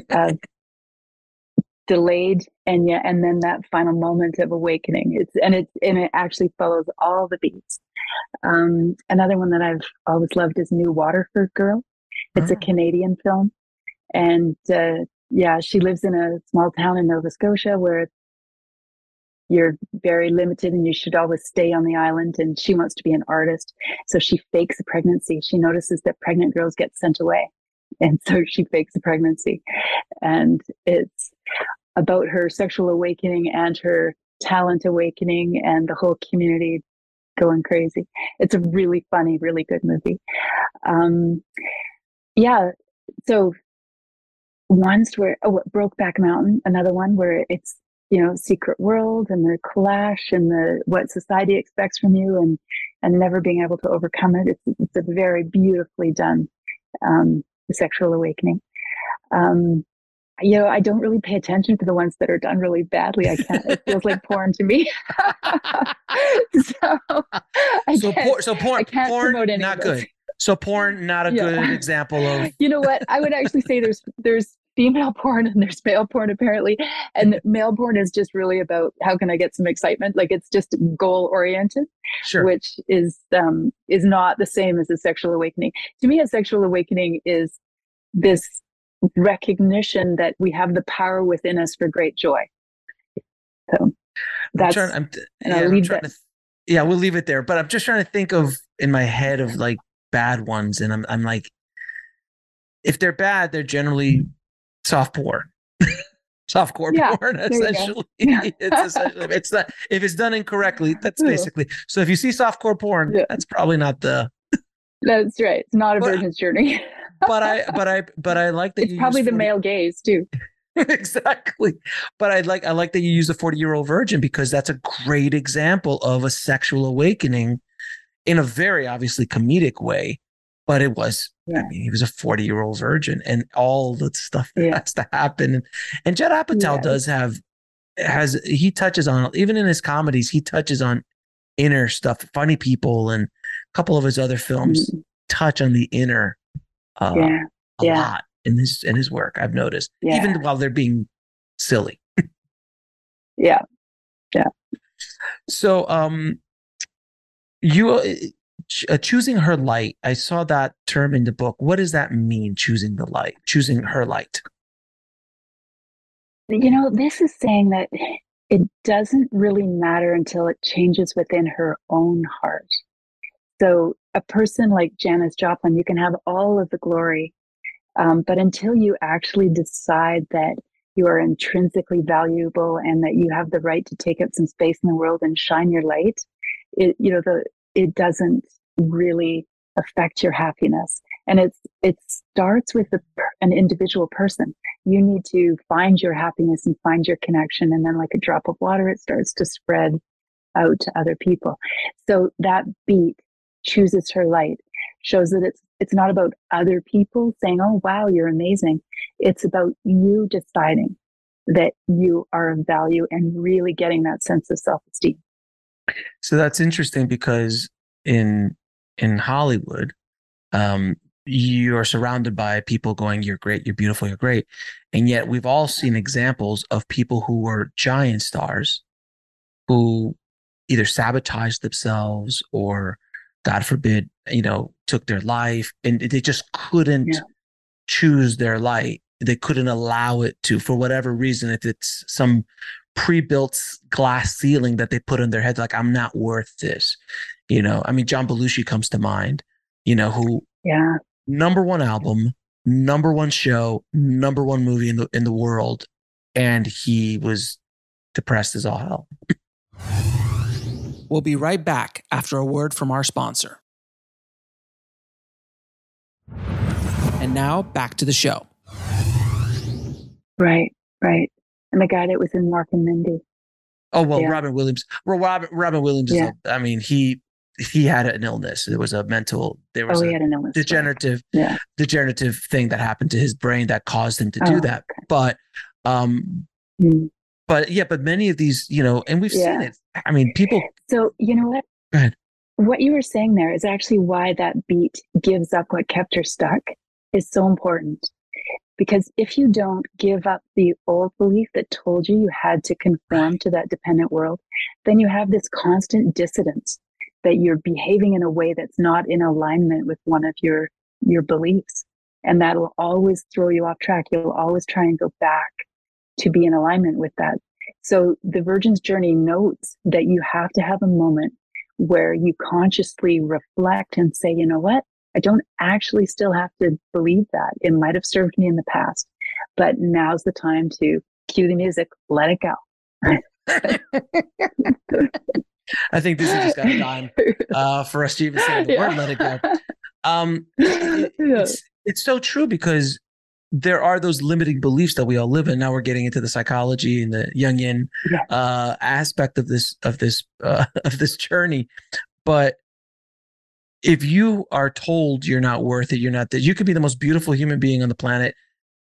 of delayed and yet and then that final moment of awakening it's and it's and it actually follows all the beats um, another one that i've always loved is new waterford girl it's a canadian film and uh, yeah, she lives in a small town in Nova Scotia where you're very limited and you should always stay on the island. And she wants to be an artist. So she fakes a pregnancy. She notices that pregnant girls get sent away. And so she fakes a pregnancy. And it's about her sexual awakening and her talent awakening and the whole community going crazy. It's a really funny, really good movie. Um, yeah. So ones where oh brokeback mountain another one where it's you know secret world and the clash and the what society expects from you and and never being able to overcome it it's, it's a very beautifully done um, sexual awakening um, you know i don't really pay attention to the ones that are done really badly i can't it feels like porn to me so I so, por- so porn, porn not good so porn, not a yeah. good example of. You know what? I would actually say there's there's female porn and there's male porn apparently, and male porn is just really about how can I get some excitement? Like it's just goal oriented, sure. which is um is not the same as a sexual awakening. To me, a sexual awakening is this recognition that we have the power within us for great joy. So that's I'm trying, I'm, and yeah, I'll leave that. To, yeah, we'll leave it there. But I'm just trying to think of in my head of like bad ones, and I'm I'm like, if they're bad, they're generally soft porn. soft core yeah, porn essentially. It's essentially it's that if it's done incorrectly that's basically so if you see soft core porn yeah. that's probably not the that's right. It's not a virgin's journey. but i but i but i like that it's probably the 40, male gaze too. Exactly. But i like i like that you use a 40 year old virgin because that's a great example of a sexual awakening in a very obviously comedic way, but it was, yeah. I mean, he was a 40 year old virgin and all the stuff that yeah. has to happen. And, and Judd Apatow yeah. does have, has, he touches on, even in his comedies, he touches on inner stuff, funny people, and a couple of his other films mm-hmm. touch on the inner uh, yeah. a lot in his, in his work. I've noticed, even while they're being silly. yeah. Yeah. So, um, you uh, choosing her light i saw that term in the book. What does that mean choosing the light choosing her light? You know this is saying that it doesn't really matter until it changes within her own heart. So a person like janis joplin you can have all of the glory um, but until you actually decide that you are intrinsically valuable and that you have the right to take up some space in the world and shine your light it you know the it doesn't really affect your happiness. And it's it starts with the, an individual person. You need to find your happiness and find your connection and then like a drop of water it starts to spread out to other people. So that beat chooses her light shows that it's it's not about other people saying oh wow you're amazing. It's about you deciding that you are of value and really getting that sense of self-esteem so that's interesting because in in Hollywood, um, you are surrounded by people going, "You're great, you're beautiful, you're great," and yet we've all seen examples of people who were giant stars who either sabotaged themselves or, God forbid, you know, took their life, and they just couldn't yeah. choose their light they couldn't allow it to for whatever reason if it's some pre-built glass ceiling that they put in their head like i'm not worth this. You know i mean john belushi comes to mind you know who yeah. number one album number one show number one movie in the in the world and he was depressed as all hell. We'll be right back after a word from our sponsor. And now back to the show. Right right and the guy that was in Mork and Mindy. Oh well, yeah. Robin Williams. Well, Robin Robin Williams. Yeah. A, I mean, he he had an illness. It was a mental. There was oh, he had an illness. Degenerative. Yeah. Degenerative thing that happened to his brain that caused him to do oh, that. Okay. But, um, mm. but yeah, but many of these, you know, and we've yeah. seen it. I mean, people. So you know what? Go ahead. What you were saying there is actually why that beat gives up what kept her stuck is so important because if you don't give up the old belief that told you you had to conform to that dependent world, then you have this constant dissidence that you're behaving in a way that's not in alignment with one of your your beliefs. And that'll always throw you off track. You'll always try and go back to be in alignment with that. So the Virgin's journey notes that you have to have a moment where you consciously reflect and say, you know what? I don't actually still have to believe that. It might have served me in the past, but now's the time to cue the music, let it go. I think this is just got a dime uh, for us to even say the yeah. word "let it go." Um, it, it's it's so true because there are those limiting beliefs that we all live in. Now we're getting into the psychology and the Jungian yeah. uh, aspect of this of this uh, of this journey, but if you are told you're not worth it, you're not that you could be the most beautiful human being on the planet,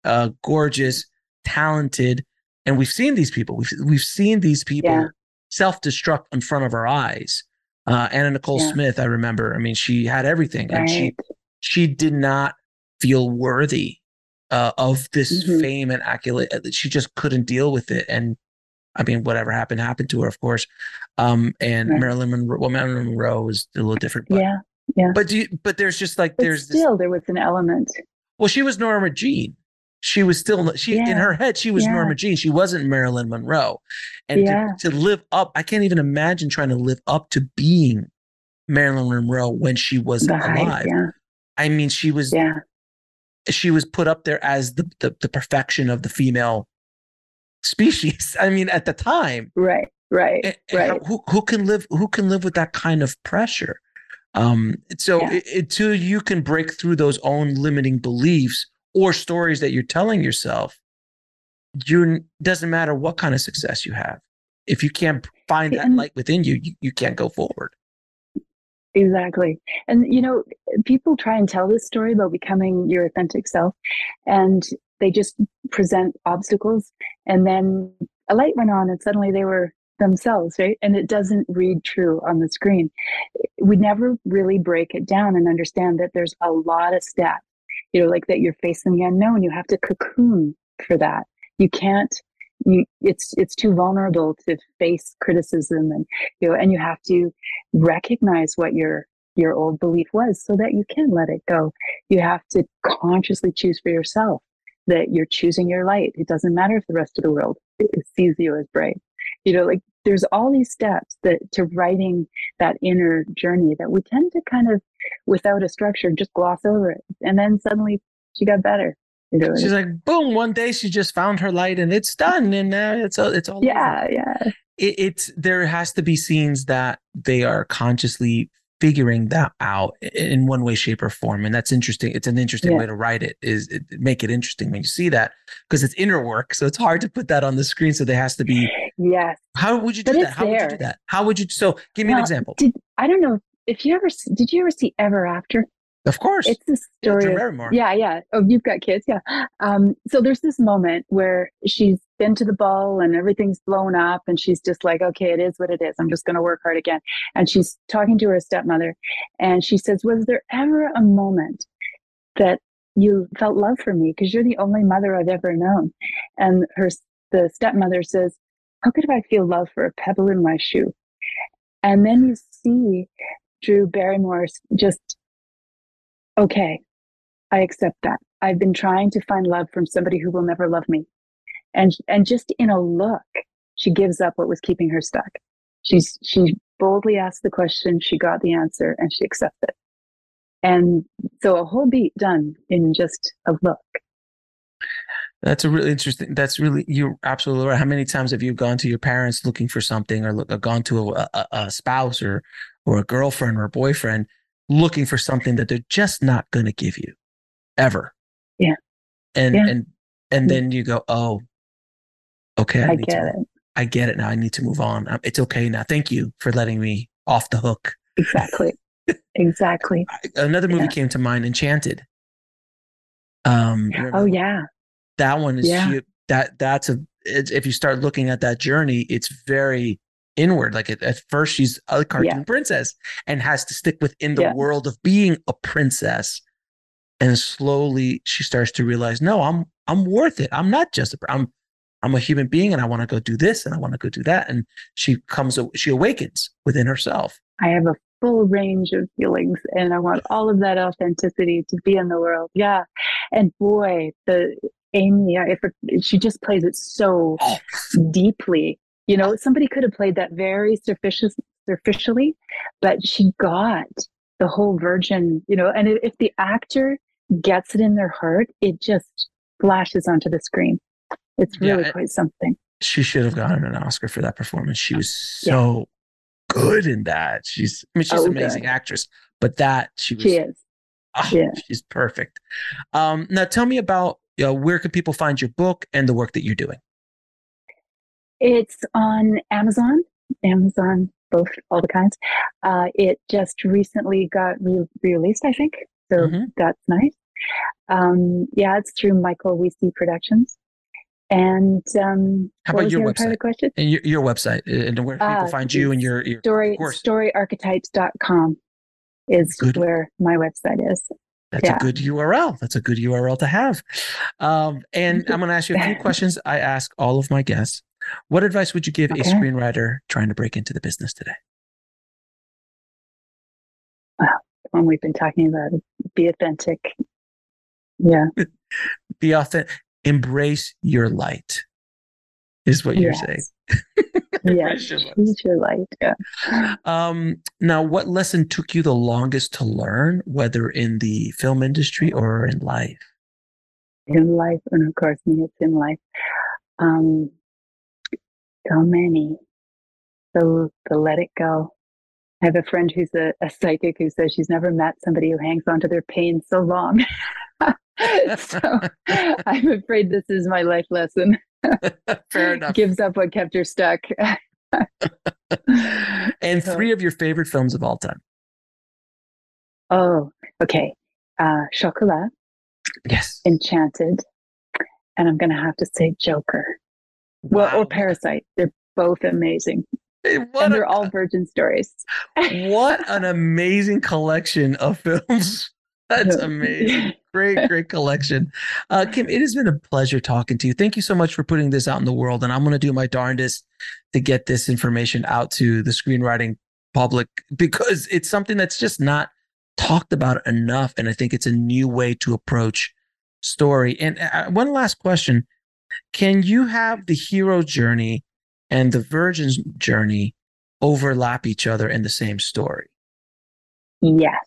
uh, gorgeous, talented, and we've seen these people. We've we've seen these people yeah. self destruct in front of our eyes. Uh, Anna Nicole yeah. Smith, I remember. I mean, she had everything, right. and she she did not feel worthy uh, of this mm-hmm. fame and accolade. Uh, she just couldn't deal with it, and I mean, whatever happened happened to her, of course. Um, and right. Marilyn Monroe, well, Marilyn Monroe was a little different. But, yeah, yeah. But do you, but there's just like but there's still this, there was an element. Well, she was Norma Jean. She was still she yeah. in her head. She was yeah. Norma Jean. She wasn't Marilyn Monroe. And yeah. to, to live up, I can't even imagine trying to live up to being Marilyn Monroe when she was the alive. Yeah. I mean, she was yeah. she was put up there as the, the the perfection of the female species. I mean, at the time, right, right, and, and right. Who who can live who can live with that kind of pressure? Um, so yeah. it, until you can break through those own limiting beliefs or stories that you're telling yourself, you doesn't matter what kind of success you have. If you can't find that light within you, you, you can't go forward. Exactly. And, you know, people try and tell this story about becoming your authentic self, and they just present obstacles. And then a light went on, and suddenly they were themselves, right? And it doesn't read true on the screen. We never really break it down and understand that there's a lot of steps, you know, like that you're facing the unknown. You have to cocoon for that. You can't, you, it's, it's too vulnerable to face criticism and, you know, and you have to recognize what your, your old belief was so that you can let it go. You have to consciously choose for yourself that you're choosing your light. It doesn't matter if the rest of the world sees you as bright you know like there's all these steps that to writing that inner journey that we tend to kind of without a structure just gloss over it. And then suddenly she got better. You know, she's like boom one day she just found her light and it's done and now it's all it's all yeah over. yeah. It, it's there has to be scenes that they are consciously figuring that out in one way shape or form and that's interesting it's an interesting yeah. way to write it is it, make it interesting when you see that because it's inner work so it's hard to put that on the screen so there has to be yes. How would you do but that how there. would you do that? How would you so give me well, an example. did, i don't know if you ever did you ever see ever after of course. It's the story. Yeah, of, yeah, yeah. Oh, you've got kids. Yeah. Um, so there's this moment where she's been to the ball and everything's blown up and she's just like, okay, it is what it is. I'm just going to work hard again. And she's talking to her stepmother and she says, was there ever a moment that you felt love for me? Because you're the only mother I've ever known. And her, the stepmother says, how could I feel love for a pebble in my shoe? And then you see Drew Barrymore's just okay, I accept that. I've been trying to find love from somebody who will never love me. And and just in a look, she gives up what was keeping her stuck. She's she boldly asked the question, she got the answer, and she accepts it. And so a whole beat done in just a look. That's a really interesting. That's really you're absolutely right. How many times have you gone to your parents looking for something, or look, gone to a, a, a spouse or or a girlfriend or a boyfriend looking for something that they're just not going to give you, ever? Yeah. And yeah. and and then you go, oh, okay, I, I get to, it. I get it now. I need to move on. It's okay now. Thank you for letting me off the hook. Exactly. exactly. Another movie yeah. came to mind, Enchanted. Um, oh yeah, that one is yeah. that that's a if you start looking at that journey, it's very inward. Like at first, she's a cartoon yeah. princess and has to stick within the yeah. world of being a princess. And slowly, she starts to realize, no, I'm I'm worth it. I'm not just a I'm I'm a human being, and I want to go do this, and I want to go do that. And she comes, she awakens within herself. I have a full range of feelings, and I want all of that authenticity to be in the world. Yeah, and boy, the Amy, if it, she just plays it so deeply. You know, somebody could have played that very superficially, but she got the whole virgin, you know, and if the actor gets it in their heart, it just flashes onto the screen. It's really yeah, quite something. She should have gotten an Oscar for that performance. She was so yeah. good in that. She's, I mean, she's oh, an amazing good. actress, but that she was. She is. Oh, yeah. She's perfect. Um, now tell me about you know, where can people find your book and the work that you're doing? It's on Amazon, Amazon, both, all the kinds. Uh, it just recently got re released, I think. So mm-hmm. that's nice. Um, yeah, it's through Michael Wiese Productions. And um, how about your website? question? And your, your website and where people uh, find you and your, your story storyarchetypes.com is Good. where my website is. That's yeah. a good URL. That's a good URL to have. Um, and I'm going to ask you a few questions I ask all of my guests. What advice would you give okay. a screenwriter trying to break into the business today? Well, when we've been talking about be authentic. Yeah. be authentic. Embrace your light, is what you're yes. saying. yeah, choose your light. Yeah. Um, now, what lesson took you the longest to learn, whether in the film industry or in life? In life, and of course, me, it's in life. Um, so many. So the let it go. I have a friend who's a, a psychic who says she's never met somebody who hangs on to their pain so long. so I'm afraid this is my life lesson. Fair enough. Gives up what kept her stuck. and three of your favorite films of all time. Oh, okay. Uh, Chocolat. Yes. Enchanted. And I'm going to have to say Joker. Wow. Well, or Parasite. They're both amazing. What and they're a, all virgin stories. what an amazing collection of films. That's amazing. Great, great collection. Uh, Kim, it has been a pleasure talking to you. Thank you so much for putting this out in the world. And I'm going to do my darndest to get this information out to the screenwriting public because it's something that's just not talked about enough. And I think it's a new way to approach story. And uh, one last question Can you have the hero journey and the virgin's journey overlap each other in the same story? Yes.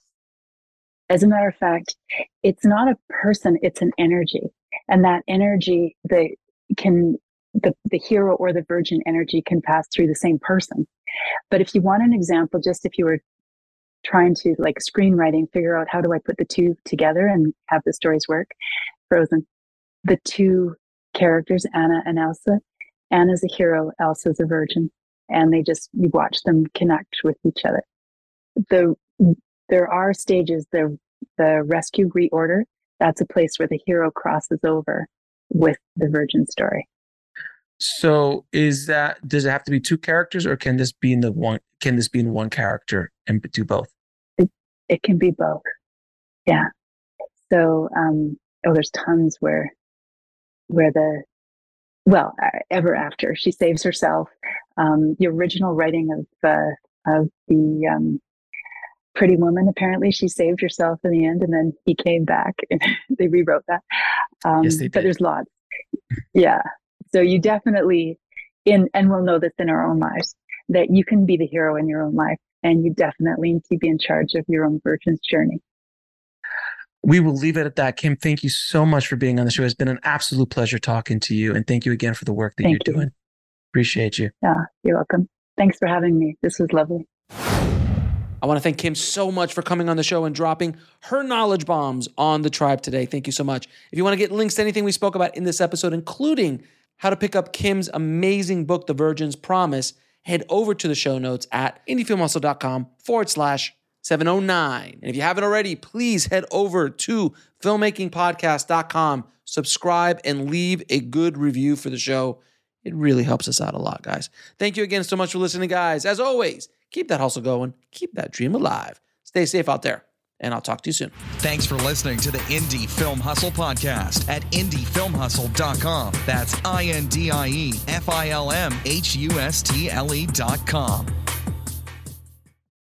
As a matter of fact, it's not a person, it's an energy. And that energy that can the, the hero or the virgin energy can pass through the same person. But if you want an example, just if you were trying to like screenwriting, figure out how do I put the two together and have the stories work, Frozen, the two characters, Anna and Elsa, Anna's a hero, Elsa's a virgin, and they just you watch them connect with each other. The there are stages. The the rescue reorder. That's a place where the hero crosses over with the virgin story. So is that does it have to be two characters or can this be in the one can this be in one character and do both? It, it can be both. Yeah. So um oh there's tons where where the well ever after she saves herself um the original writing of uh of the um Pretty Woman. Apparently, she saved herself in the end, and then he came back, and they rewrote that. Um, yes, they did. But there's lots. Yeah. So you definitely, in and we'll know this in our own lives that you can be the hero in your own life, and you definitely need to be in charge of your own virgin's journey. We will leave it at that. Kim, thank you so much for being on the show. It's been an absolute pleasure talking to you, and thank you again for the work that thank you're you. doing. Appreciate you. Yeah, you're welcome. Thanks for having me. This was lovely. I want to thank Kim so much for coming on the show and dropping her knowledge bombs on the tribe today. Thank you so much. If you want to get links to anything we spoke about in this episode, including how to pick up Kim's amazing book, The Virgin's Promise, head over to the show notes at indiefilmhustle.com forward slash 709. And if you haven't already, please head over to filmmakingpodcast.com, subscribe, and leave a good review for the show. It really helps us out a lot, guys. Thank you again so much for listening, guys. As always, keep that hustle going, keep that dream alive. Stay safe out there, and I'll talk to you soon. Thanks for listening to the Indie Film Hustle podcast at indiefilmhustle.com. That's I N D I E F I L M H U S T L E.com.